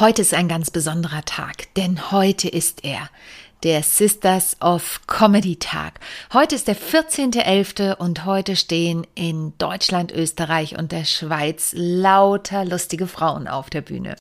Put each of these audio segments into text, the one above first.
Heute ist ein ganz besonderer Tag, denn heute ist er, der Sisters of Comedy Tag. Heute ist der 14.11. und heute stehen in Deutschland, Österreich und der Schweiz lauter lustige Frauen auf der Bühne.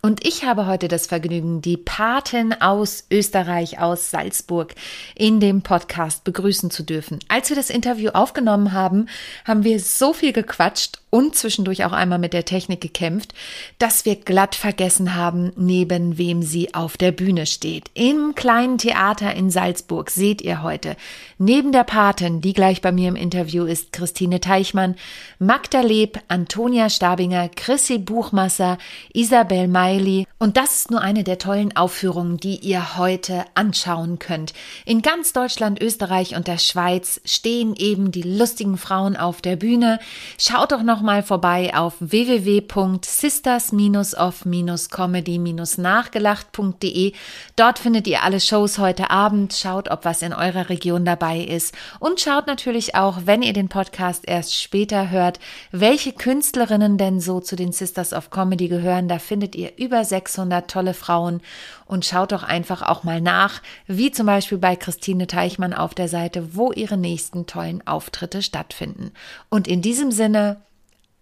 Und ich habe heute das Vergnügen, die Paten aus Österreich, aus Salzburg, in dem Podcast begrüßen zu dürfen. Als wir das Interview aufgenommen haben, haben wir so viel gequatscht und zwischendurch auch einmal mit der Technik gekämpft, dass wir glatt vergessen haben, neben wem sie auf der Bühne steht. Im kleinen Theater in Salzburg seht ihr heute neben der Patin, die gleich bei mir im Interview ist, Christine Teichmann, Magda Leb, Antonia Stabinger, Chrissy Buchmasser, Isabel Meili und das ist nur eine der tollen Aufführungen, die ihr heute anschauen könnt. In ganz Deutschland, Österreich und der Schweiz stehen eben die lustigen Frauen auf der Bühne. Schaut doch noch noch mal vorbei auf www.sisters-of-comedy-nachgelacht.de. Dort findet ihr alle Shows heute Abend. Schaut, ob was in eurer Region dabei ist. Und schaut natürlich auch, wenn ihr den Podcast erst später hört, welche Künstlerinnen denn so zu den Sisters of Comedy gehören. Da findet ihr über 600 tolle Frauen. Und schaut doch einfach auch mal nach, wie zum Beispiel bei Christine Teichmann auf der Seite, wo ihre nächsten tollen Auftritte stattfinden. Und in diesem Sinne,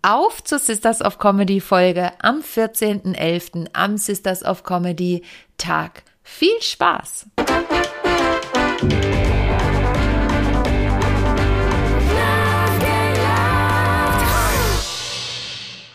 auf zur Sisters of Comedy Folge am 14.11. am Sisters of Comedy Tag. Viel Spaß!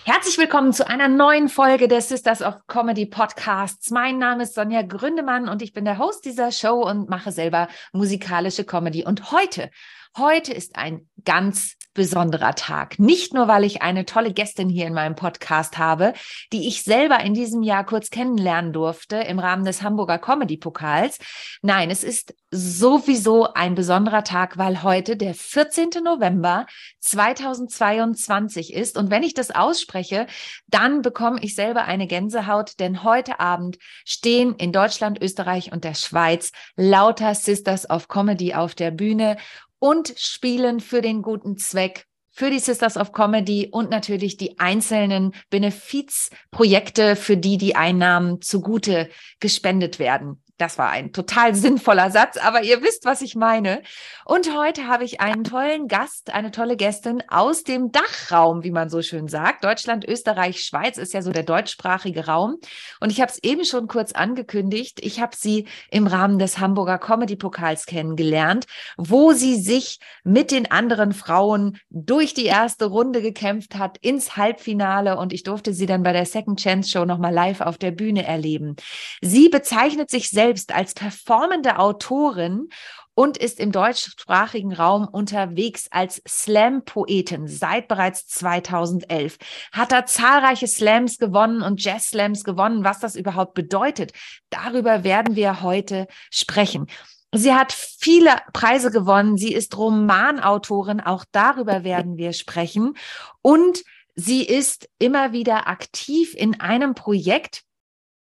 Herzlich willkommen zu einer neuen Folge des Sisters of Comedy Podcasts. Mein Name ist Sonja Gründemann und ich bin der Host dieser Show und mache selber musikalische Comedy. Und heute, heute ist ein ganz besonderer Tag. Nicht nur, weil ich eine tolle Gästin hier in meinem Podcast habe, die ich selber in diesem Jahr kurz kennenlernen durfte im Rahmen des Hamburger Comedy Pokals. Nein, es ist sowieso ein besonderer Tag, weil heute der 14. November 2022 ist. Und wenn ich das ausspreche, dann bekomme ich selber eine Gänsehaut, denn heute Abend stehen in Deutschland, Österreich und der Schweiz lauter Sisters of Comedy auf der Bühne und spielen für den guten Zweck für die Sisters of Comedy und natürlich die einzelnen Benefizprojekte, für die die Einnahmen zugute gespendet werden. Das war ein total sinnvoller Satz, aber ihr wisst, was ich meine. Und heute habe ich einen tollen Gast, eine tolle Gästin aus dem Dachraum, wie man so schön sagt. Deutschland, Österreich, Schweiz ist ja so der deutschsprachige Raum. Und ich habe es eben schon kurz angekündigt. Ich habe sie im Rahmen des Hamburger Comedy Pokals kennengelernt, wo sie sich mit den anderen Frauen durch die erste Runde gekämpft hat ins Halbfinale. Und ich durfte sie dann bei der Second Chance Show nochmal live auf der Bühne erleben. Sie bezeichnet sich selbst selbst als performende Autorin und ist im deutschsprachigen Raum unterwegs als Slam-Poetin seit bereits 2011. Hat da zahlreiche Slams gewonnen und Jazz-Slams gewonnen. Was das überhaupt bedeutet, darüber werden wir heute sprechen. Sie hat viele Preise gewonnen. Sie ist Romanautorin. Auch darüber werden wir sprechen. Und sie ist immer wieder aktiv in einem Projekt,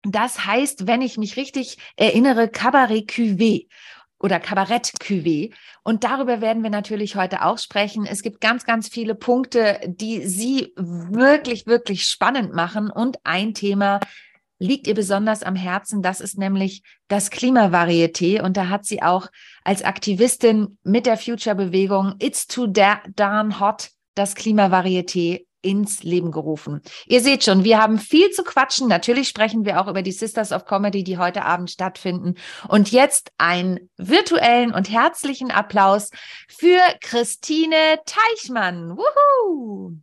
das heißt, wenn ich mich richtig erinnere, Cabaret Cuvée oder Kabarett Cuvée. Und darüber werden wir natürlich heute auch sprechen. Es gibt ganz, ganz viele Punkte, die Sie wirklich, wirklich spannend machen. Und ein Thema liegt ihr besonders am Herzen. Das ist nämlich das Klimavarieté. Und da hat sie auch als Aktivistin mit der Future-Bewegung It's Too Darn Hot das Klimavarieté ins Leben gerufen. Ihr seht schon, wir haben viel zu quatschen. Natürlich sprechen wir auch über die Sisters of Comedy, die heute Abend stattfinden. Und jetzt einen virtuellen und herzlichen Applaus für Christine Teichmann. Wuhu!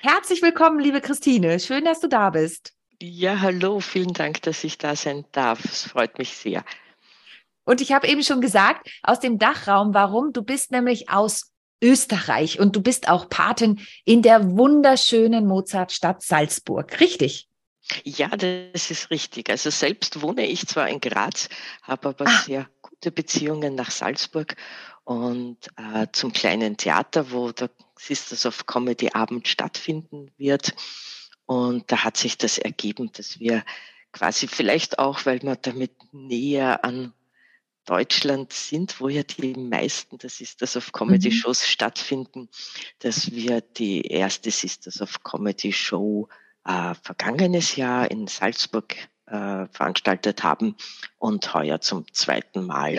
Herzlich willkommen, liebe Christine. Schön, dass du da bist. Ja, hallo. Vielen Dank, dass ich da sein darf. Es freut mich sehr. Und ich habe eben schon gesagt, aus dem Dachraum, warum? Du bist nämlich aus Österreich und du bist auch Patin in der wunderschönen Mozartstadt Salzburg, richtig? Ja, das ist richtig. Also selbst wohne ich zwar in Graz, habe aber ah. sehr gute Beziehungen nach Salzburg und äh, zum kleinen Theater, wo der Sisters of Comedy Abend stattfinden wird. Und da hat sich das ergeben, dass wir quasi vielleicht auch, weil man damit näher an Deutschland sind, wo ja die meisten der Sisters of Comedy. Shows mhm. stattfinden, dass wir die erste Sisters of Comedy Show äh, vergangenes Jahr in Salzburg äh, veranstaltet haben und heuer zum zweiten Mal.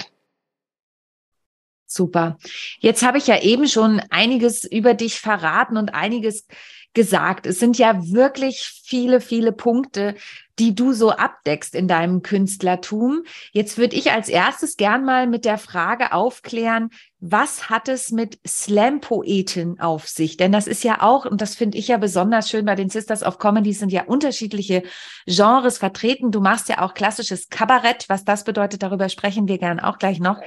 Super. Jetzt habe ich ja eben schon einiges über dich verraten und einiges gesagt. Es sind ja wirklich viele, viele Punkte, die du so abdeckst in deinem Künstlertum. Jetzt würde ich als erstes gern mal mit der Frage aufklären, was hat es mit Slam-Poetin auf sich? Denn das ist ja auch, und das finde ich ja besonders schön bei den Sisters of Comedy, sind ja unterschiedliche Genres vertreten. Du machst ja auch klassisches Kabarett. Was das bedeutet, darüber sprechen wir gern auch gleich noch.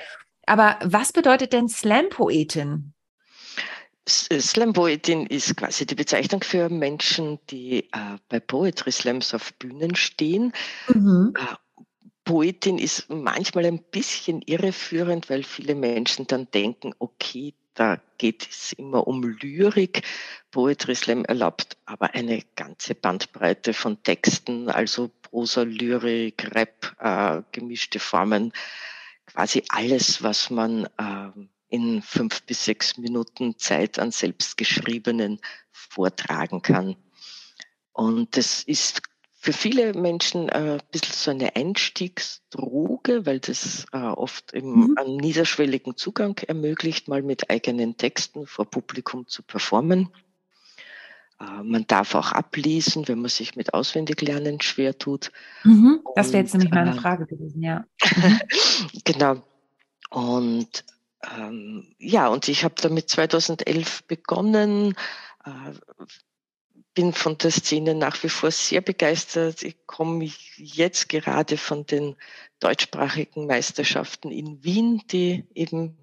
Aber was bedeutet denn Slam-Poetin? Slam-Poetin ist quasi die Bezeichnung für Menschen, die äh, bei Poetry Slams auf Bühnen stehen. Mhm. Äh, Poetin ist manchmal ein bisschen irreführend, weil viele Menschen dann denken, okay, da geht es immer um Lyrik. Poetry Slam erlaubt aber eine ganze Bandbreite von Texten, also Prosa, Lyrik, Rap, äh, gemischte Formen, quasi alles, was man äh, in fünf bis sechs Minuten Zeit an selbstgeschriebenen vortragen kann. Und das ist für viele Menschen äh, ein bisschen so eine Einstiegsdroge, weil das äh, oft eben mhm. einen niederschwelligen Zugang ermöglicht, mal mit eigenen Texten vor Publikum zu performen. Äh, man darf auch ablesen, wenn man sich mit Auswendiglernen schwer tut. Mhm. Das wäre jetzt nämlich meine äh, Frage gewesen, ja. Mhm. genau. Und ähm, ja, und ich habe damit 2011 begonnen, äh, bin von der Szene nach wie vor sehr begeistert. Ich komme jetzt gerade von den deutschsprachigen Meisterschaften in Wien, die eben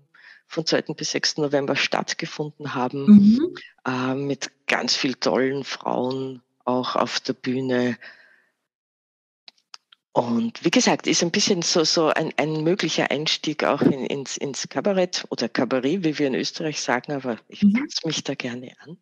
von 2. bis 6. November stattgefunden haben, mhm. äh, mit ganz viel tollen Frauen auch auf der Bühne. Und wie gesagt, ist ein bisschen so, so ein, ein möglicher Einstieg auch in, ins, ins Kabarett oder Kabarett, wie wir in Österreich sagen, aber ich mhm. passe mich da gerne an.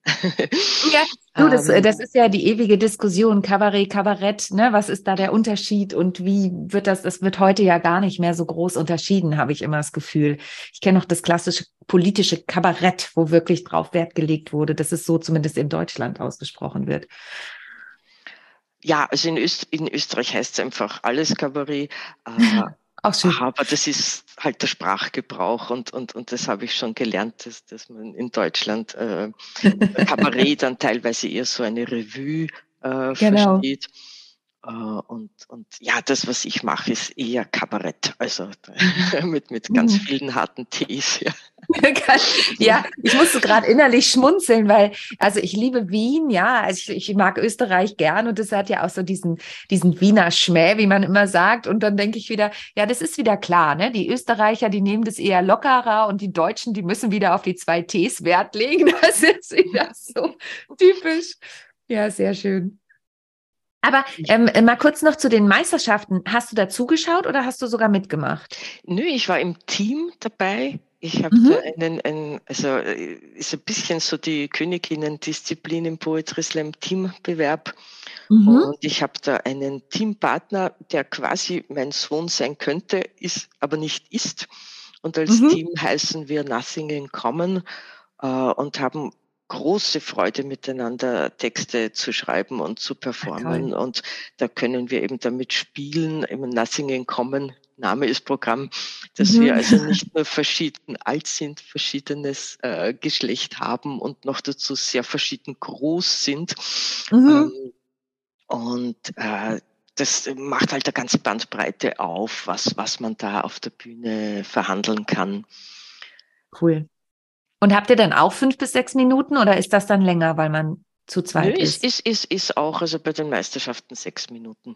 Ja, du, das, ähm, das ist ja die ewige Diskussion, Kabarett, Kabarett, ne? Was ist da der Unterschied und wie wird das, das wird heute ja gar nicht mehr so groß unterschieden, habe ich immer das Gefühl. Ich kenne noch das klassische politische Kabarett, wo wirklich drauf Wert gelegt wurde, dass es so zumindest in Deutschland ausgesprochen wird. Ja, also in, Öst in Österreich heißt es einfach alles Kabarett. Äh, Auch schön. Aber das ist halt der Sprachgebrauch und, und, und das habe ich schon gelernt, dass, dass man in Deutschland äh, Kabarett dann teilweise eher so eine Revue äh, genau. versteht. Äh, und, und ja, das, was ich mache, ist eher Kabarett, also mit, mit ganz mhm. vielen harten Tees. Ja, ja ich musste gerade innerlich schmunzeln, weil, also ich liebe Wien, ja, also ich, ich mag Österreich gern und es hat ja auch so diesen, diesen Wiener Schmäh, wie man immer sagt. Und dann denke ich wieder, ja, das ist wieder klar, ne? Die Österreicher, die nehmen das eher lockerer und die Deutschen, die müssen wieder auf die zwei Tees Wert legen. Das ist wieder so typisch. Ja, sehr schön. Aber ähm, mal kurz noch zu den Meisterschaften. Hast du da zugeschaut oder hast du sogar mitgemacht? Nö, ich war im Team dabei. Ich habe mhm. da einen, einen, also äh, ist ein bisschen so die Königinnen-Disziplin im Poetry Slam Teambewerb. Mhm. Und ich habe da einen Teampartner, der quasi mein Sohn sein könnte, ist aber nicht ist. Und als mhm. Team heißen wir Nothing in Common äh, und haben große Freude miteinander Texte zu schreiben und zu performen. Ja, und da können wir eben damit spielen, im Nothing in Common, Name ist Programm, dass mhm. wir also nicht nur verschieden alt sind, verschiedenes äh, Geschlecht haben und noch dazu sehr verschieden groß sind. Mhm. Ähm, und äh, das macht halt eine ganze Bandbreite auf, was, was man da auf der Bühne verhandeln kann. Cool. Und habt ihr dann auch fünf bis sechs Minuten oder ist das dann länger, weil man zu zweit Nö, ist? Ist, ist, ist auch, also bei den Meisterschaften sechs Minuten.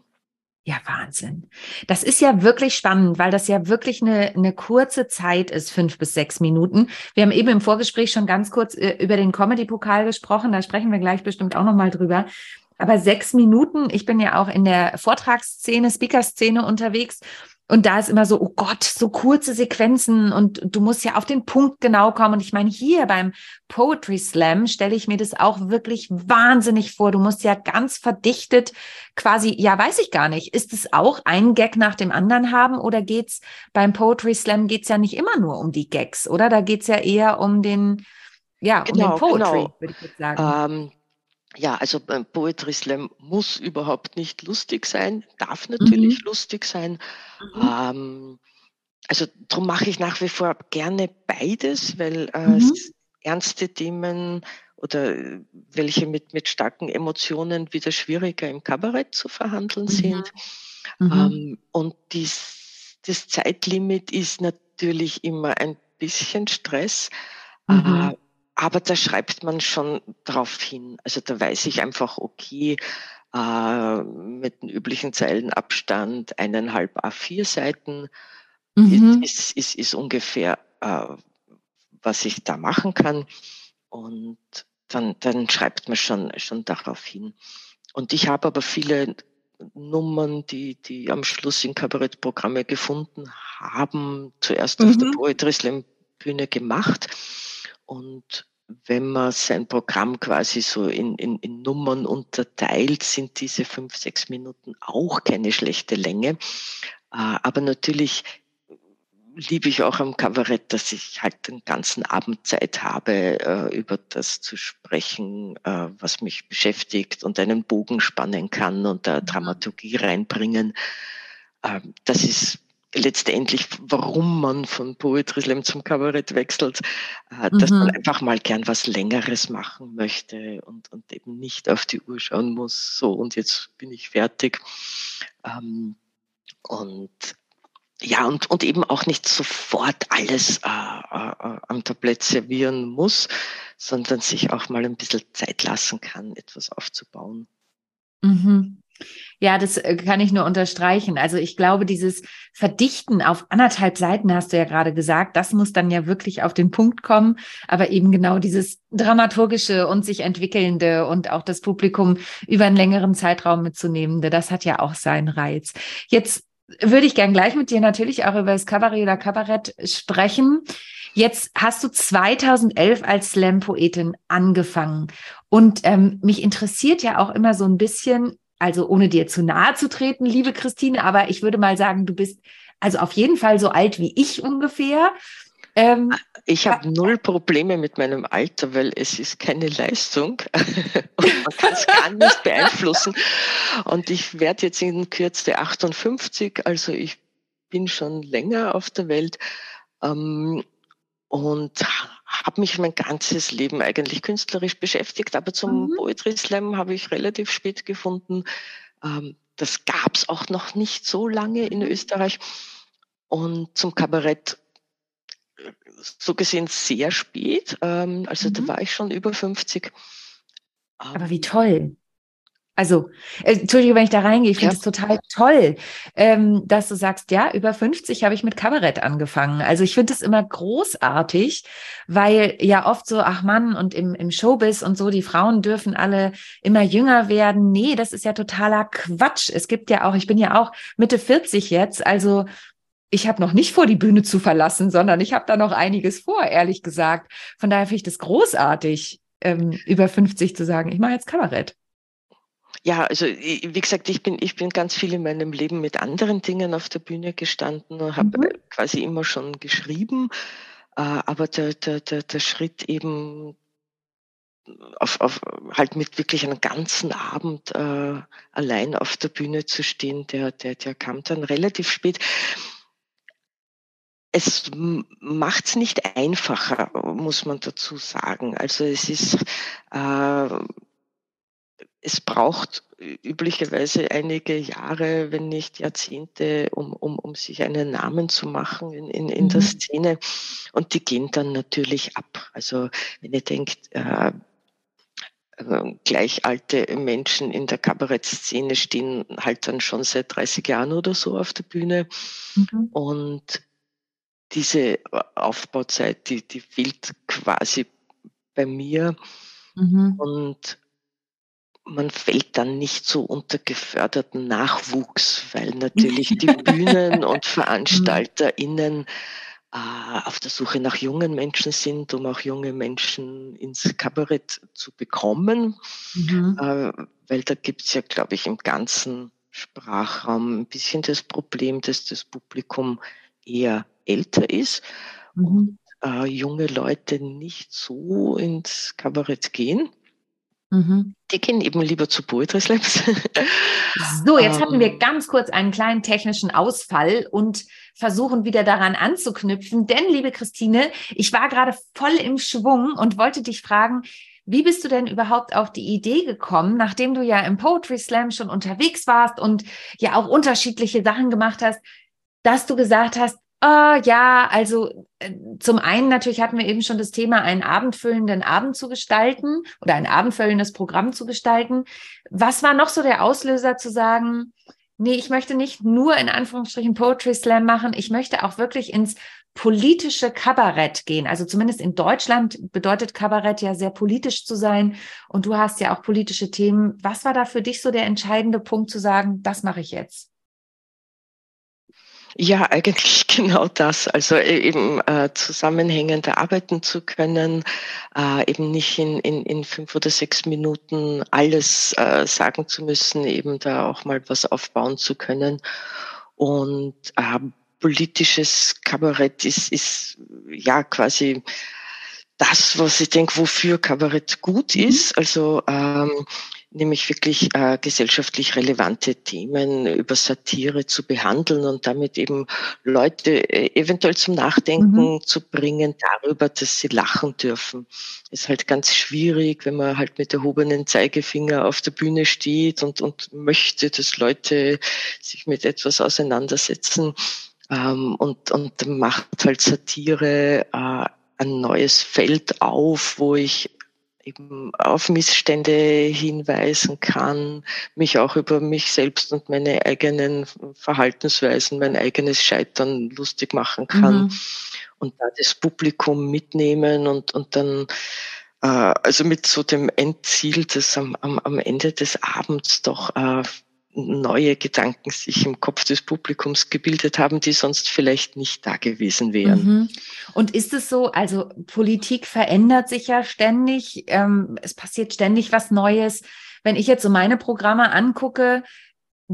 Ja, Wahnsinn. Das ist ja wirklich spannend, weil das ja wirklich eine, eine kurze Zeit ist, fünf bis sechs Minuten. Wir haben eben im Vorgespräch schon ganz kurz äh, über den Comedy-Pokal gesprochen, da sprechen wir gleich bestimmt auch nochmal drüber. Aber sechs Minuten, ich bin ja auch in der Vortragsszene, Speaker-Szene unterwegs und da ist immer so, oh Gott, so kurze Sequenzen und du musst ja auf den Punkt genau kommen. Und ich meine, hier beim Poetry Slam stelle ich mir das auch wirklich wahnsinnig vor. Du musst ja ganz verdichtet quasi, ja, weiß ich gar nicht, ist es auch ein Gag nach dem anderen haben oder geht's beim Poetry Slam geht's ja nicht immer nur um die Gags, oder? Da geht's ja eher um den, ja, genau, um den genau, Poetry, genau. würde ich jetzt sagen. Ähm ja, also beim Poetry Slam muss überhaupt nicht lustig sein, darf natürlich mhm. lustig sein. Mhm. Ähm, also darum mache ich nach wie vor gerne beides, weil äh, mhm. ernste Themen oder welche mit, mit starken Emotionen wieder schwieriger im Kabarett zu verhandeln mhm. sind. Mhm. Ähm, und dies, das Zeitlimit ist natürlich immer ein bisschen Stress. Mhm. Äh, aber da schreibt man schon drauf hin. Also da weiß ich einfach, okay, äh, mit dem üblichen Zeilenabstand eineinhalb A4 Seiten mhm. ist, ist, ist ungefähr, äh, was ich da machen kann. Und dann, dann schreibt man schon, schon darauf hin. Und ich habe aber viele Nummern, die, die am Schluss in Kabarettprogramme gefunden haben, zuerst mhm. auf der mhm. Poetry Slam Bühne gemacht. Und wenn man sein Programm quasi so in, in, in Nummern unterteilt, sind diese fünf, sechs Minuten auch keine schlechte Länge. Äh, aber natürlich liebe ich auch am Kabarett, dass ich halt den ganzen Abend Zeit habe, äh, über das zu sprechen, äh, was mich beschäftigt und einen Bogen spannen kann und da mhm. Dramaturgie reinbringen. Ähm, das ist letztendlich, warum man von Poetry Slam zum Kabarett wechselt, äh, dass mhm. man einfach mal gern was Längeres machen möchte und, und eben nicht auf die Uhr schauen muss, so und jetzt bin ich fertig. Ähm, und ja, und, und eben auch nicht sofort alles äh, äh, am Tablett servieren muss, sondern sich auch mal ein bisschen Zeit lassen kann, etwas aufzubauen. Mhm. Ja, das äh, kann ich nur unterstreichen. Also ich glaube, dieses Verdichten auf anderthalb Seiten, hast du ja gerade gesagt, das muss dann ja wirklich auf den Punkt kommen. Aber eben genau dieses dramaturgische und sich entwickelnde und auch das Publikum über einen längeren Zeitraum mitzunehmende, das hat ja auch seinen Reiz. Jetzt würde ich gern gleich mit dir natürlich auch über das Kabarett oder Kabarett sprechen. Jetzt hast du 2011 als Slam-Poetin angefangen. Und ähm, mich interessiert ja auch immer so ein bisschen, also ohne dir zu nahe zu treten, liebe Christine, aber ich würde mal sagen, du bist also auf jeden Fall so alt wie ich ungefähr. Ähm, ich habe null Probleme mit meinem Alter, weil es ist keine Leistung und man kann es gar nicht beeinflussen. Und ich werde jetzt in Kürze 58, also ich bin schon länger auf der Welt ähm, und habe mich mein ganzes Leben eigentlich künstlerisch beschäftigt. Aber zum mhm. Poetry Slam habe ich relativ spät gefunden. Ähm, das gab es auch noch nicht so lange in mhm. Österreich. Und zum Kabarett so gesehen sehr spät. Ähm, also mhm. da war ich schon über 50. Aber wie toll. Also, äh, Entschuldige, wenn ich da reingehe, ich finde es ja. total toll, ähm, dass du sagst, ja, über 50 habe ich mit Kabarett angefangen. Also ich finde es immer großartig, weil ja oft so, ach Mann, und im, im Showbiz und so, die Frauen dürfen alle immer jünger werden. Nee, das ist ja totaler Quatsch. Es gibt ja auch, ich bin ja auch Mitte 40 jetzt, also ich habe noch nicht vor, die Bühne zu verlassen, sondern ich habe da noch einiges vor, ehrlich gesagt. Von daher finde ich das großartig, ähm, über 50 zu sagen, ich mache jetzt Kabarett. Ja, also wie gesagt, ich bin, ich bin ganz viel in meinem Leben mit anderen Dingen auf der Bühne gestanden und habe mhm. quasi immer schon geschrieben. Äh, aber der, der, der, der Schritt eben auf, auf, halt mit wirklich einem ganzen Abend äh, allein auf der Bühne zu stehen, der, der, der kam dann relativ spät es macht es nicht einfacher, muss man dazu sagen. Also es ist, äh, es braucht üblicherweise einige Jahre, wenn nicht Jahrzehnte, um, um, um sich einen Namen zu machen in, in, in mhm. der Szene. Und die gehen dann natürlich ab. Also wenn ihr denkt, äh, äh, gleich alte Menschen in der Kabarettszene stehen halt dann schon seit 30 Jahren oder so auf der Bühne. Mhm. Und diese Aufbauzeit, die, die fehlt quasi bei mir. Mhm. Und man fällt dann nicht so unter geförderten Nachwuchs, weil natürlich die Bühnen und VeranstalterInnen äh, auf der Suche nach jungen Menschen sind, um auch junge Menschen ins Kabarett zu bekommen. Mhm. Äh, weil da gibt es ja, glaube ich, im ganzen Sprachraum ein bisschen das Problem, dass das Publikum eher älter ist mhm. und äh, junge Leute nicht so ins Kabarett gehen. Mhm. Die gehen eben lieber zu Poetry Slams. So, jetzt hatten wir ähm. ganz kurz einen kleinen technischen Ausfall und versuchen wieder daran anzuknüpfen. Denn, liebe Christine, ich war gerade voll im Schwung und wollte dich fragen, wie bist du denn überhaupt auf die Idee gekommen, nachdem du ja im Poetry Slam schon unterwegs warst und ja auch unterschiedliche Sachen gemacht hast, dass du gesagt hast, oh, ja, also äh, zum einen natürlich hatten wir eben schon das Thema, einen abendfüllenden Abend zu gestalten oder ein abendfüllendes Programm zu gestalten. Was war noch so der Auslöser zu sagen, nee, ich möchte nicht nur in Anführungsstrichen Poetry Slam machen, ich möchte auch wirklich ins politische Kabarett gehen. Also zumindest in Deutschland bedeutet Kabarett ja sehr politisch zu sein. Und du hast ja auch politische Themen. Was war da für dich so der entscheidende Punkt zu sagen, das mache ich jetzt? Ja, eigentlich genau das. Also äh, eben äh, zusammenhängend arbeiten zu können, äh, eben nicht in, in, in fünf oder sechs Minuten alles äh, sagen zu müssen, eben da auch mal was aufbauen zu können. Und äh, politisches Kabarett ist, ist ja quasi das, was ich denke, wofür Kabarett gut mhm. ist. Also ähm, nämlich wirklich äh, gesellschaftlich relevante Themen über Satire zu behandeln und damit eben Leute äh, eventuell zum Nachdenken mhm. zu bringen darüber, dass sie lachen dürfen. Ist halt ganz schwierig, wenn man halt mit erhobenen Zeigefinger auf der Bühne steht und, und möchte, dass Leute sich mit etwas auseinandersetzen. Ähm, und, und macht halt Satire äh, ein neues Feld auf, wo ich eben auf Missstände hinweisen kann, mich auch über mich selbst und meine eigenen Verhaltensweisen, mein eigenes Scheitern lustig machen kann mhm. und da das Publikum mitnehmen und, und dann äh, also mit so dem Endziel, dass am, am, am Ende des Abends doch äh, neue Gedanken sich im Kopf des Publikums gebildet haben, die sonst vielleicht nicht da gewesen wären. Mhm. Und ist es so, also Politik verändert sich ja ständig, ähm, es passiert ständig was Neues. Wenn ich jetzt so meine Programme angucke,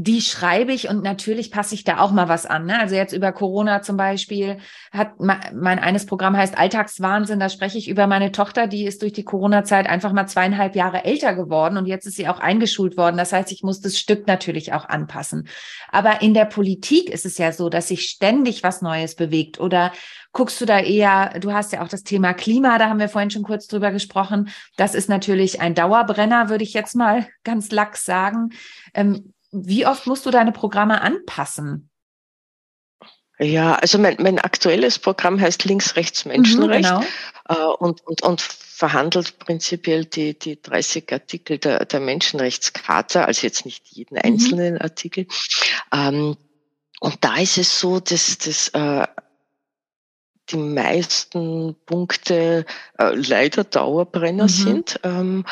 die schreibe ich und natürlich passe ich da auch mal was an. Ne? Also jetzt über Corona zum Beispiel hat mein eines Programm heißt Alltagswahnsinn. Da spreche ich über meine Tochter, die ist durch die Corona-Zeit einfach mal zweieinhalb Jahre älter geworden und jetzt ist sie auch eingeschult worden. Das heißt, ich muss das Stück natürlich auch anpassen. Aber in der Politik ist es ja so, dass sich ständig was Neues bewegt. Oder guckst du da eher, du hast ja auch das Thema Klima, da haben wir vorhin schon kurz drüber gesprochen. Das ist natürlich ein Dauerbrenner, würde ich jetzt mal ganz lax sagen. Ähm, wie oft musst du deine Programme anpassen? Ja, also mein, mein aktuelles Programm heißt Links, Rechts, Menschenrecht mhm, genau. äh, und, und, und verhandelt prinzipiell die, die 30 Artikel der, der Menschenrechtscharta, also jetzt nicht jeden mhm. einzelnen mhm. Artikel. Ähm, und da ist es so, dass, dass äh, die meisten Punkte äh, leider Dauerbrenner mhm. sind. Ähm,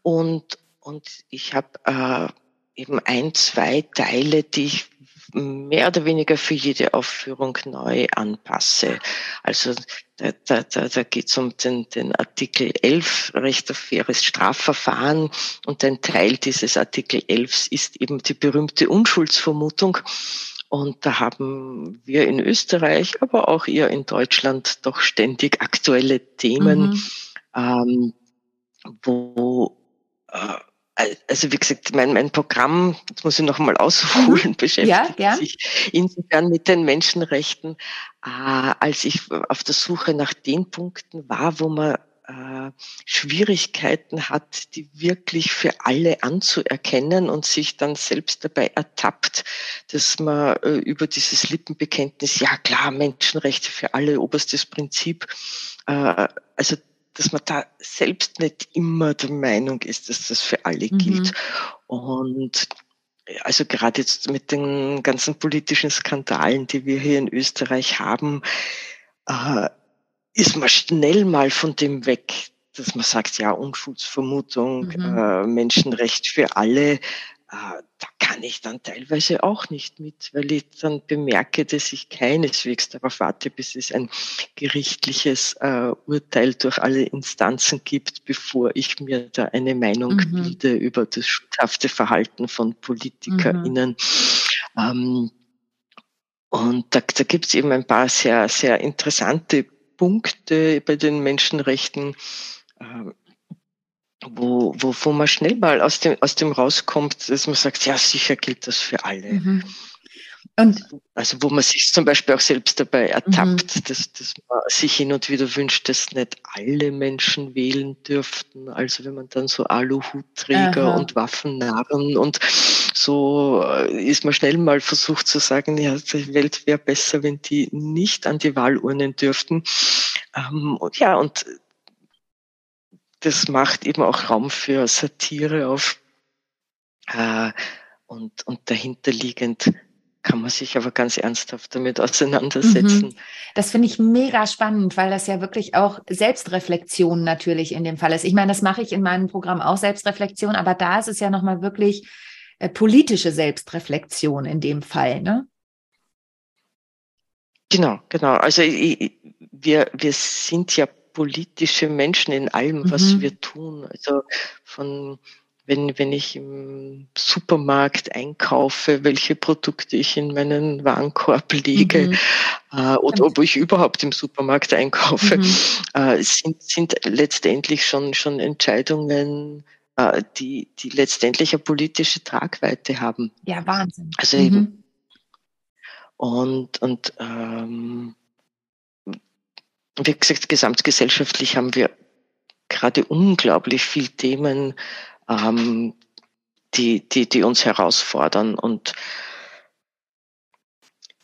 und, und ich habe äh, eben ein, zwei Teile, die ich mehr oder weniger für jede Aufführung neu anpasse. Also da, da, da, da geht es um den, den Artikel 11, Recht auf faires Strafverfahren. Und ein Teil dieses Artikel 11 ist eben die berühmte Unschuldsvermutung. Und da haben wir in Österreich, aber auch ihr in Deutschland doch ständig aktuelle Themen, mhm. ähm, wo äh, also wie gesagt, mein, mein Programm, jetzt muss ich noch mal ausholen, mhm. beschäftigt ja, sich insofern mit den Menschenrechten, äh, als ich auf der Suche nach den Punkten war, wo man äh, Schwierigkeiten hat, die wirklich für alle anzuerkennen und sich dann selbst dabei ertappt, dass man äh, über dieses Lippenbekenntnis, ja klar, Menschenrechte für alle, oberstes Prinzip, äh, also dass man da selbst nicht immer der Meinung ist, dass das für alle mhm. gilt. Und also gerade jetzt mit den ganzen politischen Skandalen, die wir hier in Österreich haben, äh, ist man schnell mal von dem weg, dass man sagt, ja, Unschuldsvermutung, mhm. äh, Menschenrecht für alle. Äh, da kann ich dann teilweise auch nicht mit, weil ich dann bemerke, dass ich keineswegs darauf warte, bis es ein gerichtliches äh, Urteil durch alle Instanzen gibt, bevor ich mir da eine Meinung mhm. bilde über das schuldhafte Verhalten von PolitikerInnen. Mhm. Ähm, und da, da gibt es eben ein paar sehr, sehr interessante Punkte bei den Menschenrechten. Ähm, wo, wo, wo man schnell mal aus dem, aus dem rauskommt, dass man sagt, ja, sicher gilt das für alle. Mhm. Und also wo man sich zum Beispiel auch selbst dabei ertappt, mhm. dass, dass man sich hin und wieder wünscht, dass nicht alle Menschen wählen dürften. Also wenn man dann so Aluhutträger Aha. und Waffennarren und so äh, ist man schnell mal versucht zu sagen, ja, die Welt wäre besser, wenn die nicht an die Wahlurnen dürften. Ähm, und ja, und das macht eben auch Raum für Satire auf äh, und, und dahinterliegend kann man sich aber ganz ernsthaft damit auseinandersetzen. Mhm. Das finde ich mega spannend, weil das ja wirklich auch Selbstreflexion natürlich in dem Fall ist. Ich meine, das mache ich in meinem Programm auch Selbstreflexion, aber da ist es ja nochmal wirklich äh, politische Selbstreflexion in dem Fall, ne? Genau, genau. Also ich, wir, wir sind ja politische Menschen in allem, was mhm. wir tun. Also von wenn, wenn ich im Supermarkt einkaufe, welche Produkte ich in meinen Warenkorb lege mhm. äh, oder ob ich überhaupt im Supermarkt einkaufe, mhm. äh, sind, sind letztendlich schon, schon Entscheidungen, äh, die, die letztendlich eine politische Tragweite haben. Ja, Wahnsinn. Also mhm. eben. Und, und ähm, wie gesagt, gesamtgesellschaftlich haben wir gerade unglaublich viele Themen, ähm, die, die, die uns herausfordern. Und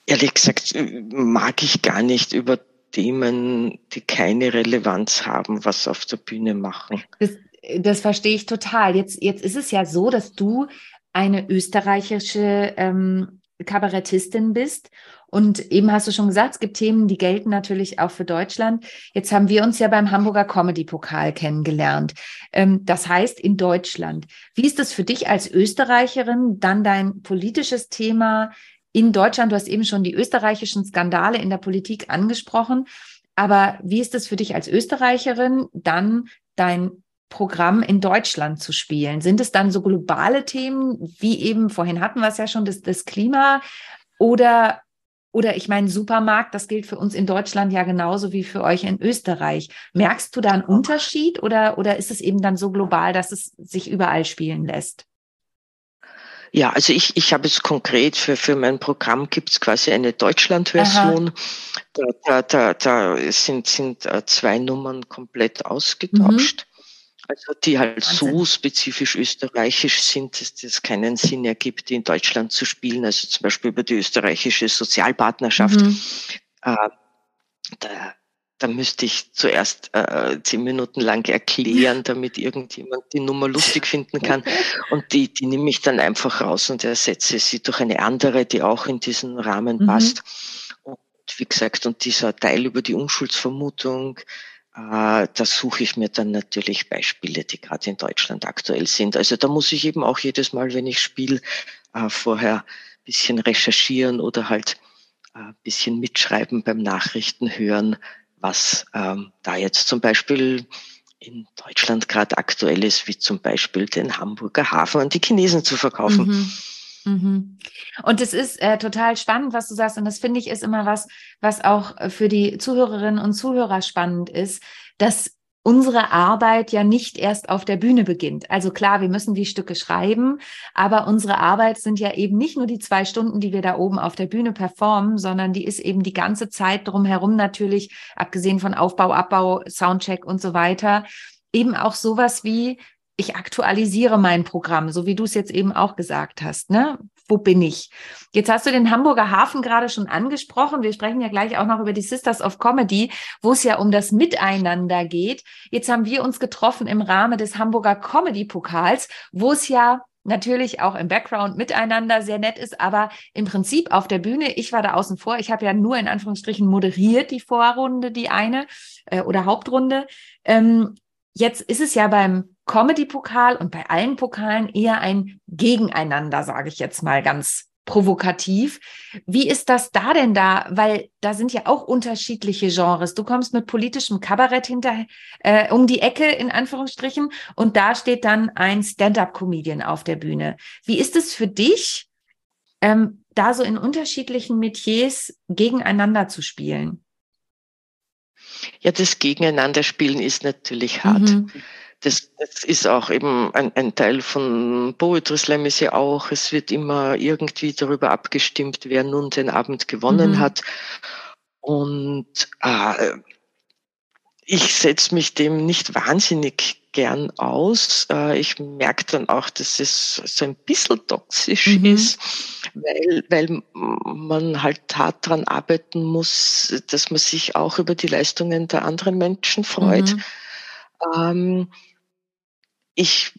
ehrlich gesagt mag ich gar nicht über Themen, die keine Relevanz haben, was auf der Bühne machen. Das, das verstehe ich total. Jetzt, jetzt ist es ja so, dass du eine österreichische ähm, Kabarettistin bist und eben hast du schon gesagt, es gibt Themen, die gelten natürlich auch für Deutschland. Jetzt haben wir uns ja beim Hamburger Comedy-Pokal kennengelernt. Ähm, das heißt in Deutschland. Wie ist es für dich als Österreicherin, dann dein politisches Thema in Deutschland? Du hast eben schon die österreichischen Skandale in der Politik angesprochen. Aber wie ist es für dich als Österreicherin, dann dein Programm in Deutschland zu spielen? Sind es dann so globale Themen, wie eben vorhin hatten wir es ja schon, das, das Klima? Oder oder ich meine, Supermarkt, das gilt für uns in Deutschland ja genauso wie für euch in Österreich. Merkst du da einen Unterschied oder, oder ist es eben dann so global, dass es sich überall spielen lässt? Ja, also ich, ich habe es konkret für, für mein Programm gibt es quasi eine Deutschland-Version. Da, da, da, da sind, sind äh, zwei Nummern komplett ausgetauscht. Mhm. Also die halt Wahnsinn. so spezifisch österreichisch sind, dass es keinen Sinn ergibt, die in Deutschland zu spielen. Also zum Beispiel über die österreichische Sozialpartnerschaft. Mhm. Äh, da, da müsste ich zuerst äh, zehn Minuten lang erklären, damit irgendjemand die Nummer lustig finden kann. Und die, die nehme ich dann einfach raus und ersetze sie durch eine andere, die auch in diesen Rahmen mhm. passt. Und wie gesagt, und dieser Teil über die Unschuldsvermutung, da suche ich mir dann natürlich Beispiele, die gerade in Deutschland aktuell sind. Also da muss ich eben auch jedes Mal, wenn ich spiele, äh, vorher ein bisschen recherchieren oder halt ein äh, bisschen mitschreiben beim Nachrichten hören, was ähm, da jetzt zum Beispiel in Deutschland gerade aktuell ist, wie zum Beispiel den Hamburger Hafen an die Chinesen zu verkaufen. Mhm. Mhm. Und es ist äh, total spannend, was du sagst. Und das finde ich ist immer was, was auch äh, für die Zuhörerinnen und Zuhörer spannend ist, dass unsere Arbeit ja nicht erst auf der Bühne beginnt. Also klar, wir müssen die Stücke schreiben, aber unsere Arbeit sind ja eben nicht nur die zwei Stunden, die wir da oben auf der Bühne performen, sondern die ist eben die ganze Zeit drumherum natürlich, abgesehen von Aufbau, Abbau, Soundcheck und so weiter, eben auch sowas wie ich aktualisiere mein Programm, so wie du es jetzt eben auch gesagt hast. Ne? Wo bin ich? Jetzt hast du den Hamburger Hafen gerade schon angesprochen. Wir sprechen ja gleich auch noch über die Sisters of Comedy, wo es ja um das Miteinander geht. Jetzt haben wir uns getroffen im Rahmen des Hamburger Comedy Pokals, wo es ja natürlich auch im Background miteinander sehr nett ist, aber im Prinzip auf der Bühne, ich war da außen vor, ich habe ja nur in Anführungsstrichen moderiert die Vorrunde, die eine äh, oder Hauptrunde. Ähm, jetzt ist es ja beim Comedy-Pokal und bei allen Pokalen eher ein Gegeneinander, sage ich jetzt mal ganz provokativ. Wie ist das da denn da? Weil da sind ja auch unterschiedliche Genres. Du kommst mit politischem Kabarett hinter äh, um die Ecke in Anführungsstrichen und da steht dann ein Stand-up-Comedian auf der Bühne. Wie ist es für dich, ähm, da so in unterschiedlichen Metiers gegeneinander zu spielen? Ja, das Gegeneinanderspielen ist natürlich hart. Mhm das, das ist auch eben ein, ein Teil von Poetry Slam ist ja auch, es wird immer irgendwie darüber abgestimmt, wer nun den Abend gewonnen mhm. hat. Und äh, ich setze mich dem nicht wahnsinnig gern aus. Äh, ich merke dann auch, dass es so ein bisschen toxisch mhm. ist, weil, weil man halt hart daran arbeiten muss, dass man sich auch über die Leistungen der anderen Menschen freut. Mhm. Ähm, ich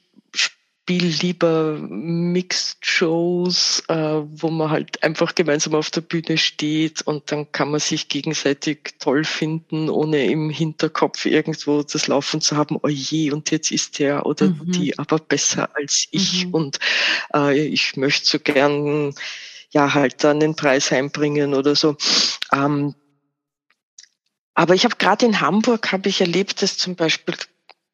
spiele lieber Mixed Shows, äh, wo man halt einfach gemeinsam auf der Bühne steht und dann kann man sich gegenseitig toll finden, ohne im Hinterkopf irgendwo das Laufen zu haben, oh je, und jetzt ist der oder mhm. die aber besser als ich mhm. und äh, ich möchte so gern ja halt dann den Preis heimbringen oder so. Ähm, aber ich habe gerade in Hamburg habe ich erlebt, dass zum Beispiel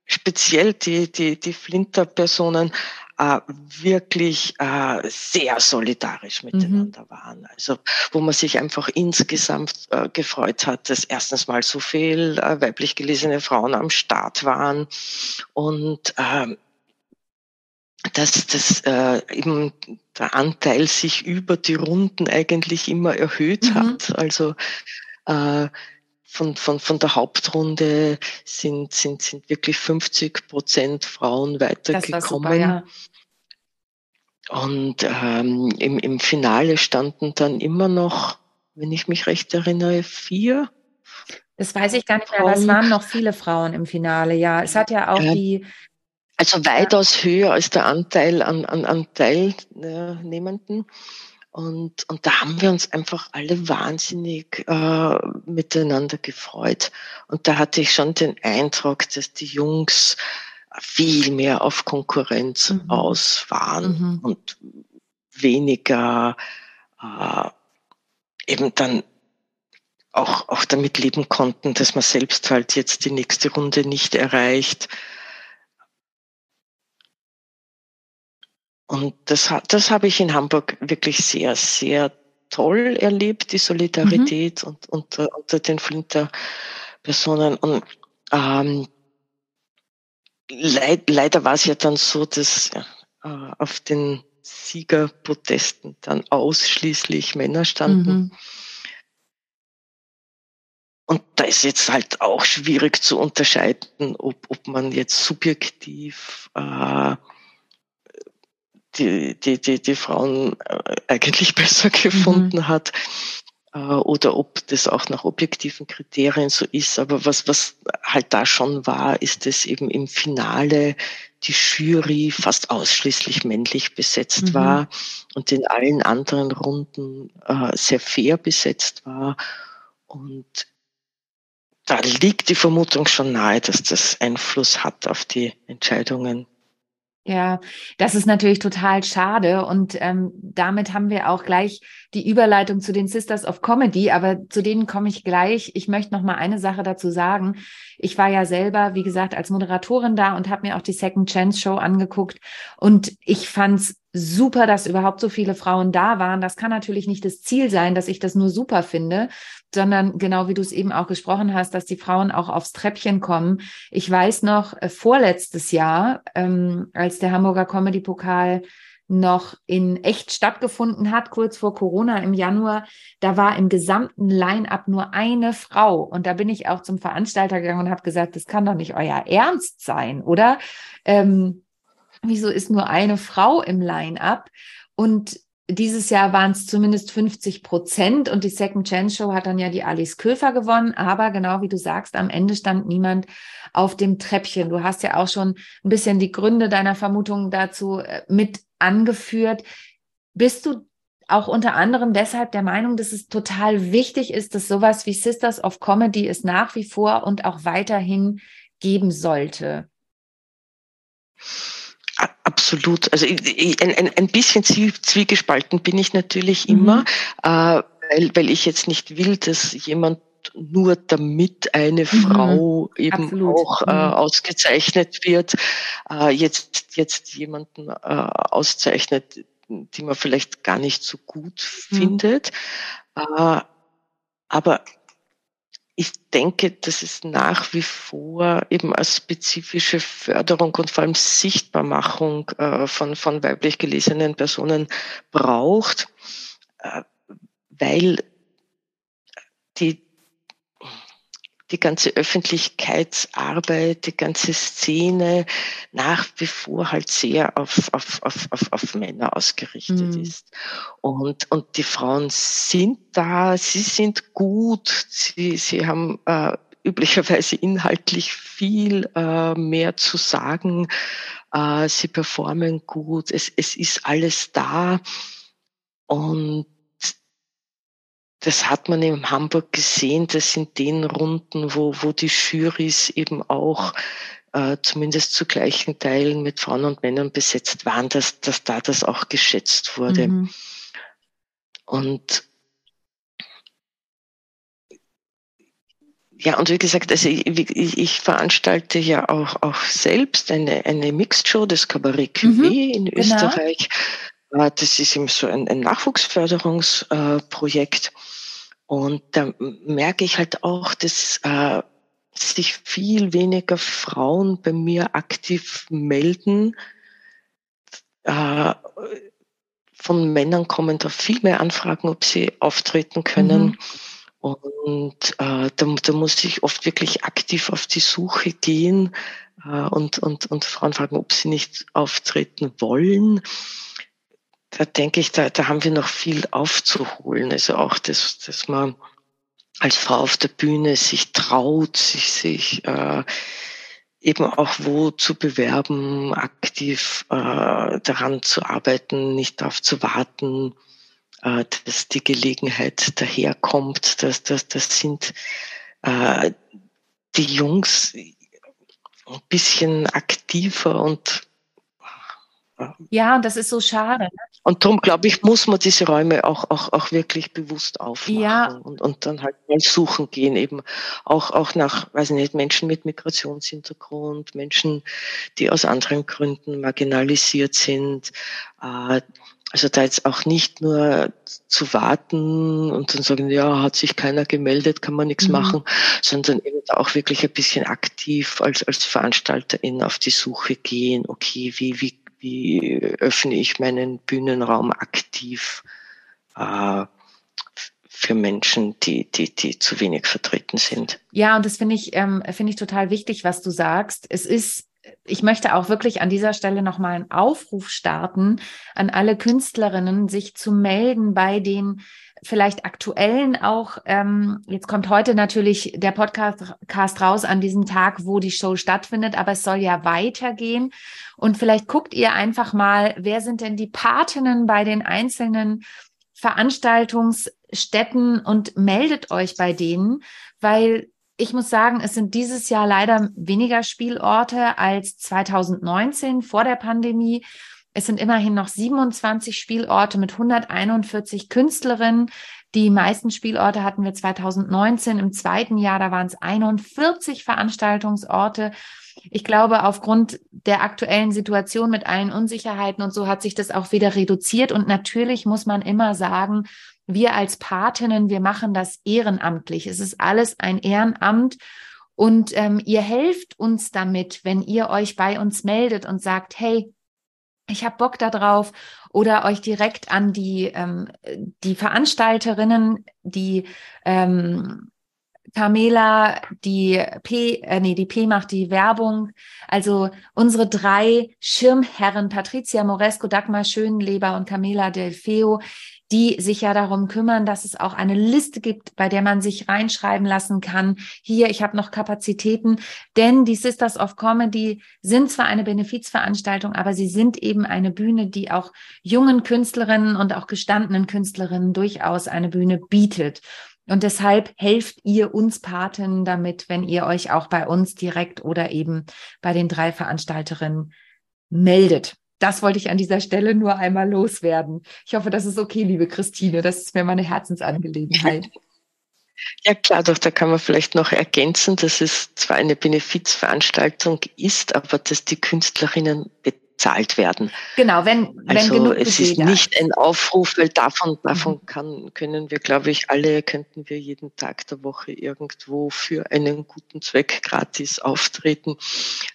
speziell die, die, die Flinter-Personen äh, wirklich äh, sehr solidarisch miteinander mhm. waren. Also wo man sich einfach insgesamt äh, gefreut hat, dass erstens mal so viel äh, weiblich gelesene Frauen am Start waren und äh, dass das äh, eben der Anteil sich über die Runden eigentlich immer erhöht mhm. hat. Also äh, von, von, von der Hauptrunde sind, sind, sind wirklich 50 Prozent Frauen weitergekommen. Super, ja. Und ähm, im, im Finale standen dann immer noch, wenn ich mich recht erinnere, vier. Das weiß ich gar nicht mehr, aber es waren noch viele Frauen im Finale, ja. Es hat ja auch äh, die. Also weitaus ja. höher als der Anteil an, an, an Teilnehmenden. Und, und da haben wir uns einfach alle wahnsinnig äh, miteinander gefreut. Und da hatte ich schon den Eindruck, dass die Jungs viel mehr auf Konkurrenz mhm. aus waren mhm. und weniger äh, eben dann auch, auch damit leben konnten, dass man selbst halt jetzt die nächste Runde nicht erreicht. Und das, das habe ich in Hamburg wirklich sehr, sehr toll erlebt, die Solidarität mhm. und, unter, unter den Flinter-Personen. Und ähm, leid, leider war es ja dann so, dass äh, auf den Siegerprotesten dann ausschließlich Männer standen. Mhm. Und da ist jetzt halt auch schwierig zu unterscheiden, ob, ob man jetzt subjektiv äh, die, die, die, die Frauen äh, eigentlich besser gefunden mhm. hat äh, oder ob das auch nach objektiven Kriterien so ist. Aber was, was halt da schon war, ist, dass eben im Finale die Jury fast ausschließlich männlich besetzt mhm. war und in allen anderen Runden äh, sehr fair besetzt war. Und da liegt die Vermutung schon nahe, dass das Einfluss hat auf die Entscheidungen ja, das ist natürlich total schade und ähm, damit haben wir auch gleich die Überleitung zu den Sisters of Comedy, aber zu denen komme ich gleich. Ich möchte noch mal eine Sache dazu sagen. Ich war ja selber, wie gesagt, als Moderatorin da und habe mir auch die Second Chance Show angeguckt und ich fand's super, dass überhaupt so viele Frauen da waren. Das kann natürlich nicht das Ziel sein, dass ich das nur super finde, sondern genau wie du es eben auch gesprochen hast, dass die Frauen auch aufs Treppchen kommen. Ich weiß noch, äh, vorletztes Jahr, ähm, als der Hamburger Comedy-Pokal noch in echt stattgefunden hat, kurz vor Corona im Januar, da war im gesamten Line-up nur eine Frau. Und da bin ich auch zum Veranstalter gegangen und habe gesagt, das kann doch nicht euer Ernst sein, oder? Ähm, wieso ist nur eine Frau im Line-up? Und dieses Jahr waren es zumindest 50 Prozent und die Second Chance Show hat dann ja die Alice Köfer gewonnen. Aber genau wie du sagst, am Ende stand niemand auf dem Treppchen. Du hast ja auch schon ein bisschen die Gründe deiner Vermutungen dazu äh, mit angeführt. Bist du auch unter anderem deshalb der Meinung, dass es total wichtig ist, dass sowas wie Sisters of Comedy es nach wie vor und auch weiterhin geben sollte? Absolut. Also ein, ein, ein bisschen zwiegespalten bin ich natürlich mhm. immer, äh, weil, weil ich jetzt nicht will, dass jemand nur damit eine mhm. Frau eben Absolut. auch äh, mhm. ausgezeichnet wird, äh, jetzt, jetzt jemanden äh, auszeichnet, die man vielleicht gar nicht so gut mhm. findet. Äh, aber ich denke, dass es nach wie vor eben als spezifische Förderung und vor allem Sichtbarmachung äh, von, von weiblich gelesenen Personen braucht, äh, weil die, die ganze Öffentlichkeitsarbeit, die ganze Szene nach wie vor halt sehr auf, auf, auf, auf, auf Männer ausgerichtet mhm. ist. Und, und die Frauen sind da, sie sind gut, sie, sie haben äh, üblicherweise inhaltlich viel äh, mehr zu sagen, äh, sie performen gut, es, es ist alles da. Und das hat man in Hamburg gesehen, das sind den Runden, wo, wo die Jurys eben auch äh, zumindest zu gleichen Teilen mit Frauen und Männern besetzt waren, dass, dass da das auch geschätzt wurde. Mhm. Und ja, und wie gesagt, also ich, ich, ich, veranstalte ja auch, auch selbst eine, eine Mixed Show, das Cabaret Cuvée mhm, in genau. Österreich. Äh, das ist eben so ein, ein Nachwuchsförderungsprojekt. Und da merke ich halt auch, dass äh, sich viel weniger Frauen bei mir aktiv melden. Äh, von Männern kommen da viel mehr Anfragen, ob sie auftreten können. Mhm. Und äh, da, da muss ich oft wirklich aktiv auf die Suche gehen äh, und, und, und Frauen fragen, ob sie nicht auftreten wollen da denke ich, da, da haben wir noch viel aufzuholen. Also auch, dass, dass man als Frau auf der Bühne sich traut, sich, sich äh, eben auch wo zu bewerben, aktiv äh, daran zu arbeiten, nicht darauf zu warten, äh, dass die Gelegenheit daherkommt. Das, das, das sind äh, die Jungs ein bisschen aktiver und ja, und das ist so schade. Ne? Und darum, glaube ich, muss man diese Räume auch, auch, auch wirklich bewusst aufmachen ja. und, und dann halt mal suchen gehen, eben auch, auch nach, weiß nicht, Menschen mit Migrationshintergrund, Menschen, die aus anderen Gründen marginalisiert sind. Äh, also da jetzt auch nicht nur zu warten und dann sagen, ja, hat sich keiner gemeldet, kann man nichts mhm. machen, sondern eben auch wirklich ein bisschen aktiv als, als Veranstalterin auf die Suche gehen, okay, wie, wie wie öffne ich meinen Bühnenraum aktiv äh, für Menschen, die, die, die zu wenig vertreten sind. Ja, und das finde ich, ähm, finde ich total wichtig, was du sagst. Es ist ich möchte auch wirklich an dieser Stelle nochmal einen Aufruf starten an alle Künstlerinnen, sich zu melden bei den vielleicht aktuellen auch, ähm, jetzt kommt heute natürlich der Podcast raus an diesem Tag, wo die Show stattfindet, aber es soll ja weitergehen. Und vielleicht guckt ihr einfach mal, wer sind denn die Patinnen bei den einzelnen Veranstaltungsstätten und meldet euch bei denen, weil ich muss sagen, es sind dieses Jahr leider weniger Spielorte als 2019 vor der Pandemie. Es sind immerhin noch 27 Spielorte mit 141 Künstlerinnen. Die meisten Spielorte hatten wir 2019. Im zweiten Jahr, da waren es 41 Veranstaltungsorte. Ich glaube, aufgrund der aktuellen Situation mit allen Unsicherheiten und so hat sich das auch wieder reduziert. Und natürlich muss man immer sagen, wir als Patinnen, wir machen das ehrenamtlich. Es ist alles ein Ehrenamt. Und ähm, ihr helft uns damit, wenn ihr euch bei uns meldet und sagt, hey, ich habe Bock darauf oder euch direkt an die, ähm, die Veranstalterinnen, die ähm, Carmela, die P, äh, nee, die P macht die Werbung. Also unsere drei Schirmherren, Patricia Moresco, Dagmar Schönleber und Carmela Delfeo, die sich ja darum kümmern, dass es auch eine Liste gibt, bei der man sich reinschreiben lassen kann. Hier, ich habe noch Kapazitäten, denn die Sisters of Comedy sind zwar eine Benefizveranstaltung, aber sie sind eben eine Bühne, die auch jungen Künstlerinnen und auch gestandenen Künstlerinnen durchaus eine Bühne bietet. Und deshalb helft ihr uns Paten damit, wenn ihr euch auch bei uns direkt oder eben bei den drei Veranstalterinnen meldet das wollte ich an dieser Stelle nur einmal loswerden. Ich hoffe, das ist okay, liebe Christine. Das ist mir meine Herzensangelegenheit. Ja klar, doch da kann man vielleicht noch ergänzen, dass es zwar eine Benefizveranstaltung ist, aber dass die Künstlerinnen bezahlt werden. Genau, wenn, wenn also genug es ist nicht ein Aufruf, weil davon, davon mhm. kann, können wir, glaube ich, alle, könnten wir jeden Tag der Woche irgendwo für einen guten Zweck gratis auftreten.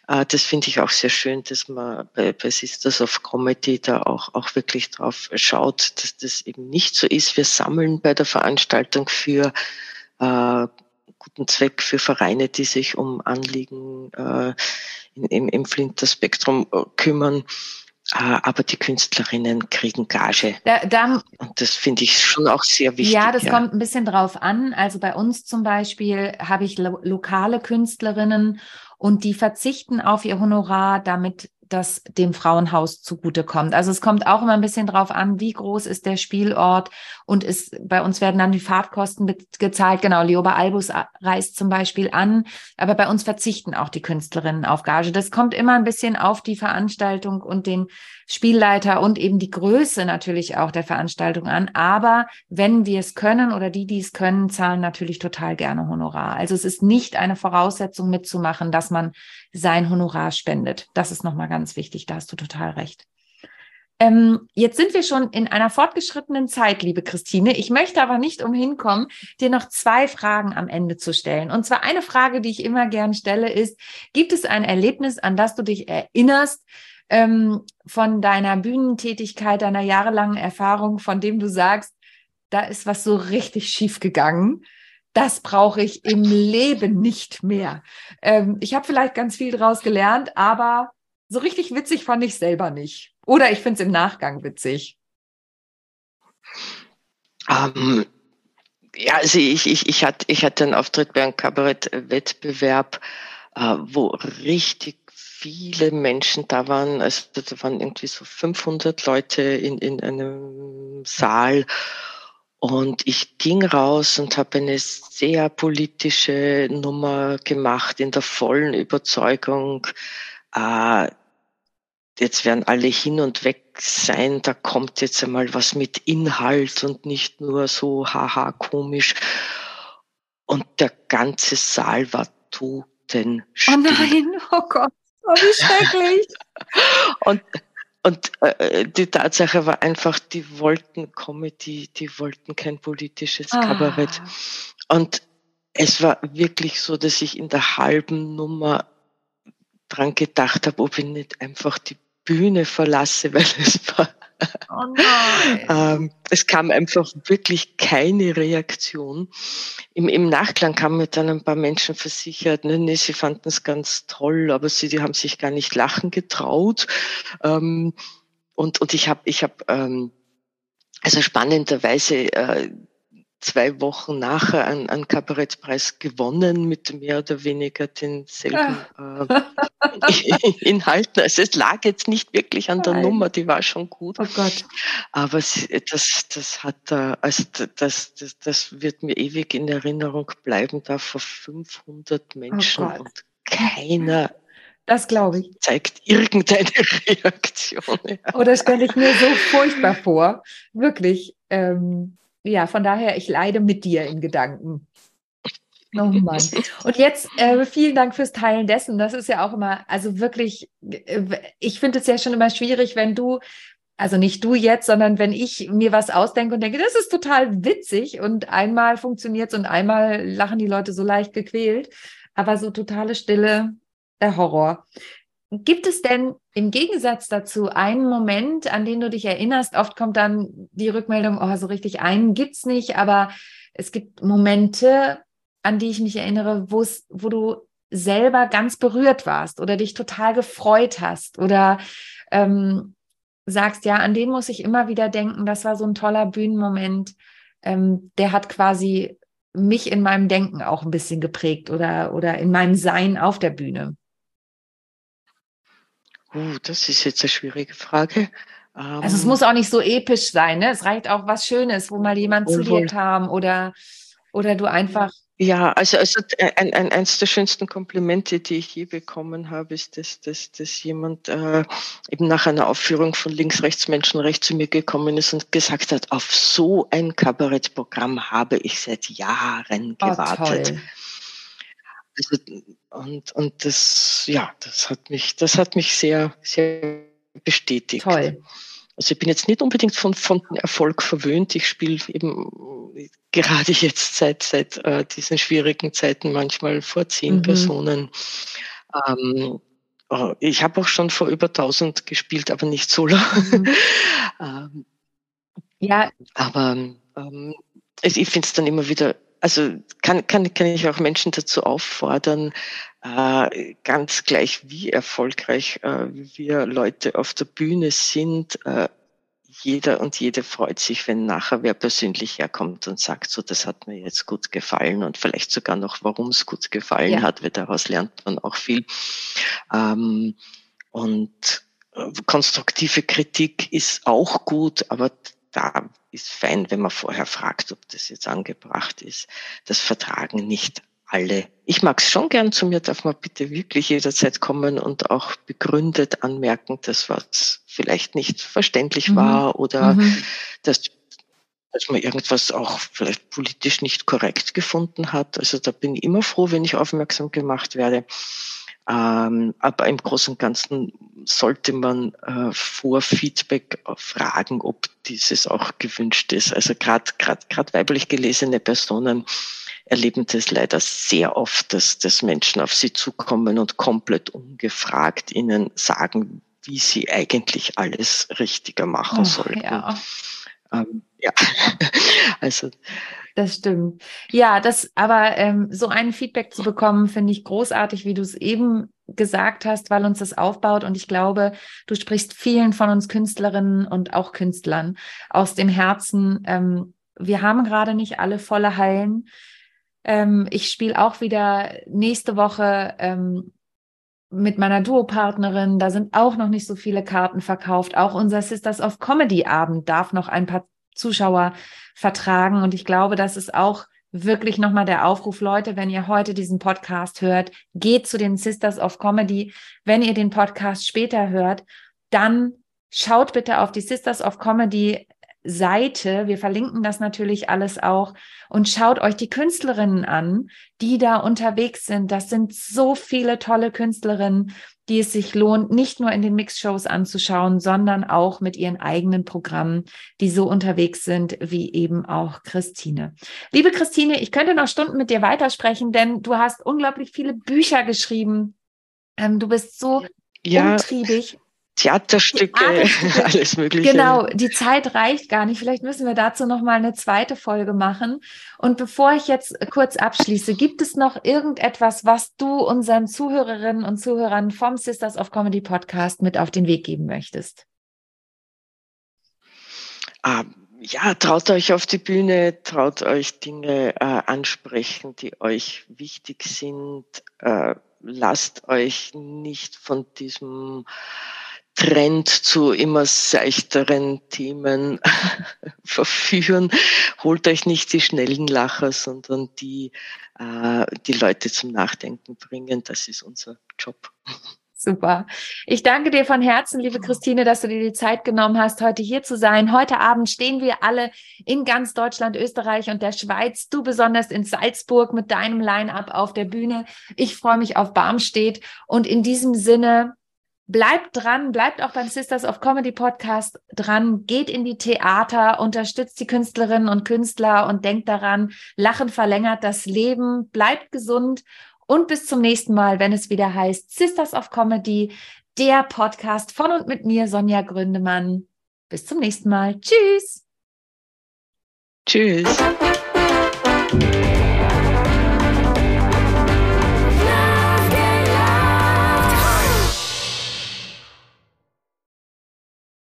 Äh, das finde ich auch sehr schön, dass man bei, bei Sisters of Comedy da auch, auch wirklich drauf schaut, dass das eben nicht so ist. Wir sammeln bei der Veranstaltung für äh, guten Zweck für Vereine, die sich um Anliegen äh, in, im, im Flinter-Spektrum äh, kümmern. Äh, aber die Künstlerinnen kriegen Gage. Da, da, und das finde ich schon auch sehr wichtig. Ja, das ja. kommt ein bisschen drauf an. Also bei uns zum Beispiel habe ich lo lokale Künstlerinnen und die verzichten auf ihr Honorar, damit das dem Frauenhaus zugutekommt. Also es kommt auch immer ein bisschen drauf an, wie groß ist der Spielort und ist, bei uns werden dann die Fahrtkosten gezahlt. Genau, Lioba Albus reist zum Beispiel an, aber bei uns verzichten auch die Künstlerinnen auf Gage. Das kommt immer ein bisschen auf die Veranstaltung und den Spielleiter und eben die Größe natürlich auch der Veranstaltung an. Aber wenn wir es können oder die, die es können, zahlen natürlich total gerne Honorar. Also es ist nicht eine Voraussetzung mitzumachen, dass man sein Honorar spendet. Das ist nochmal ganz wichtig. Da hast du total recht. Ähm, jetzt sind wir schon in einer fortgeschrittenen Zeit, liebe Christine. Ich möchte aber nicht umhin kommen, dir noch zwei Fragen am Ende zu stellen. Und zwar eine Frage, die ich immer gern stelle, ist, gibt es ein Erlebnis, an das du dich erinnerst, ähm, von deiner Bühnentätigkeit, deiner jahrelangen Erfahrung, von dem du sagst, da ist was so richtig schief gegangen. Das brauche ich im Leben nicht mehr. Ähm, ich habe vielleicht ganz viel daraus gelernt, aber so richtig witzig fand ich selber nicht. Oder ich finde es im Nachgang witzig. Ähm, ja, also ich, ich, ich, hatte, ich hatte einen Auftritt bei einem Kabarettwettbewerb, äh, wo richtig viele Menschen da waren. Also da waren irgendwie so 500 Leute in, in einem Saal. Und ich ging raus und habe eine sehr politische Nummer gemacht in der vollen Überzeugung, äh, jetzt werden alle hin und weg sein, da kommt jetzt einmal was mit Inhalt und nicht nur so haha komisch. Und der ganze Saal war totenstill. Oh nein, oh Gott. Oh, wie schrecklich. und und äh, die Tatsache war einfach, die wollten Comedy, die wollten kein politisches ah. Kabarett. Und es war wirklich so, dass ich in der halben Nummer dran gedacht habe, ob ich nicht einfach die Bühne verlasse, weil es war Oh ähm, es kam einfach wirklich keine Reaktion. Im, Im Nachklang haben mir dann ein paar Menschen versichert, ne, nee, sie fanden es ganz toll, aber sie die haben sich gar nicht lachen getraut. Ähm, und, und ich habe, ich hab, ähm, also spannenderweise äh, zwei Wochen nachher einen, einen Kabarettpreis gewonnen mit mehr oder weniger denselben äh, Inhalten. Also es lag jetzt nicht wirklich an der Nein. Nummer, die war schon gut. Oh Gott. Aber das, das hat, also das, das, das wird mir ewig in Erinnerung bleiben, da vor 500 Menschen oh und keiner das glaube ich. Zeigt irgendeine Reaktion. Ja. Oh, das stelle ich mir so furchtbar vor. Wirklich. Ähm, ja, von daher, ich leide mit dir in Gedanken. Oh Mann. Und jetzt äh, vielen Dank fürs Teilen dessen. Das ist ja auch immer, also wirklich, äh, ich finde es ja schon immer schwierig, wenn du, also nicht du jetzt, sondern wenn ich mir was ausdenke und denke, das ist total witzig und einmal funktioniert es und einmal lachen die Leute so leicht gequält, aber so totale Stille, der Horror. Gibt es denn im Gegensatz dazu einen Moment, an den du dich erinnerst? Oft kommt dann die Rückmeldung, oh, so richtig einen gibt's nicht, aber es gibt Momente, an die ich mich erinnere, wo du selber ganz berührt warst oder dich total gefreut hast oder ähm, sagst, ja, an den muss ich immer wieder denken, das war so ein toller Bühnenmoment, ähm, der hat quasi mich in meinem Denken auch ein bisschen geprägt oder, oder in meinem Sein auf der Bühne. Uh, das ist jetzt eine schwierige Frage. also es ähm, muss auch nicht so episch sein, ne? Es reicht auch was Schönes, wo mal jemand zu dir kam oder, oder du einfach. Ja, also, also ein, ein, eins der schönsten Komplimente, die ich je bekommen habe, ist, dass, dass, dass jemand äh, eben nach einer Aufführung von Links, Rechts, Menschenrecht zu mir gekommen ist und gesagt hat, auf so ein Kabarettprogramm habe ich seit Jahren oh, gewartet. Oh, und, und das, ja, das hat mich, das hat mich sehr, sehr bestätigt. Toll. Also ich bin jetzt nicht unbedingt von, von Erfolg verwöhnt. Ich spiele eben gerade jetzt seit, seit äh, diesen schwierigen Zeiten manchmal vor zehn mhm. Personen. Ähm, äh, ich habe auch schon vor über 1000 gespielt, aber nicht solo. Mhm. ähm, ja. Aber ähm, ich finde es dann immer wieder, also kann, kann, kann ich auch Menschen dazu auffordern, äh, ganz gleich wie erfolgreich äh, wir Leute auf der Bühne sind, äh, jeder und jede freut sich, wenn nachher wer persönlich herkommt und sagt, so, das hat mir jetzt gut gefallen und vielleicht sogar noch, warum es gut gefallen ja. hat, weil daraus lernt man auch viel. Ähm, und äh, konstruktive Kritik ist auch gut, aber da ist fein, wenn man vorher fragt, ob das jetzt angebracht ist. Das vertragen nicht alle. Ich mag es schon gern, zu mir darf man bitte wirklich jederzeit kommen und auch begründet anmerken, dass was vielleicht nicht verständlich mhm. war oder mhm. dass, dass man irgendwas auch vielleicht politisch nicht korrekt gefunden hat. Also da bin ich immer froh, wenn ich aufmerksam gemacht werde. Ähm, aber im Großen und Ganzen sollte man äh, vor Feedback fragen, ob dieses auch gewünscht ist. Also gerade gerade weiblich gelesene Personen erleben das leider sehr oft, dass, dass Menschen auf sie zukommen und komplett ungefragt ihnen sagen, wie sie eigentlich alles richtiger machen oh, sollten. Ja. Ähm, ja, also das stimmt. Ja, das, aber ähm, so ein Feedback zu bekommen, finde ich großartig, wie du es eben gesagt hast, weil uns das aufbaut. Und ich glaube, du sprichst vielen von uns Künstlerinnen und auch Künstlern aus dem Herzen. Ähm, wir haben gerade nicht alle volle Hallen. Ähm, ich spiele auch wieder nächste Woche ähm, mit meiner Duopartnerin. Da sind auch noch nicht so viele Karten verkauft. Auch unser Sisters of Comedy Abend darf noch ein paar Zuschauer vertragen. Und ich glaube, das ist auch wirklich nochmal der Aufruf, Leute, wenn ihr heute diesen Podcast hört, geht zu den Sisters of Comedy. Wenn ihr den Podcast später hört, dann schaut bitte auf die Sisters of Comedy Seite. Wir verlinken das natürlich alles auch und schaut euch die Künstlerinnen an, die da unterwegs sind. Das sind so viele tolle Künstlerinnen, die es sich lohnt, nicht nur in den Mixshows anzuschauen, sondern auch mit ihren eigenen Programmen, die so unterwegs sind, wie eben auch Christine. Liebe Christine, ich könnte noch Stunden mit dir weitersprechen, denn du hast unglaublich viele Bücher geschrieben. Ähm, du bist so ja. umtriebig Theaterstücke, alles Mögliche. Genau, die Zeit reicht gar nicht. Vielleicht müssen wir dazu noch mal eine zweite Folge machen. Und bevor ich jetzt kurz abschließe, gibt es noch irgendetwas, was du unseren Zuhörerinnen und Zuhörern vom Sisters of Comedy Podcast mit auf den Weg geben möchtest? Ah, ja, traut euch auf die Bühne, traut euch Dinge äh, ansprechen, die euch wichtig sind. Äh, lasst euch nicht von diesem Trend zu immer seichteren Themen verführen. Holt euch nicht die schnellen Lacher, sondern die, äh, die Leute zum Nachdenken bringen. Das ist unser Job. Super. Ich danke dir von Herzen, liebe Christine, dass du dir die Zeit genommen hast, heute hier zu sein. Heute Abend stehen wir alle in ganz Deutschland, Österreich und der Schweiz. Du besonders in Salzburg mit deinem Line-up auf der Bühne. Ich freue mich auf Barmstedt und in diesem Sinne Bleibt dran, bleibt auch beim Sisters of Comedy Podcast dran, geht in die Theater, unterstützt die Künstlerinnen und Künstler und denkt daran, Lachen verlängert das Leben, bleibt gesund und bis zum nächsten Mal, wenn es wieder heißt Sisters of Comedy, der Podcast von und mit mir, Sonja Gründemann. Bis zum nächsten Mal. Tschüss. Tschüss.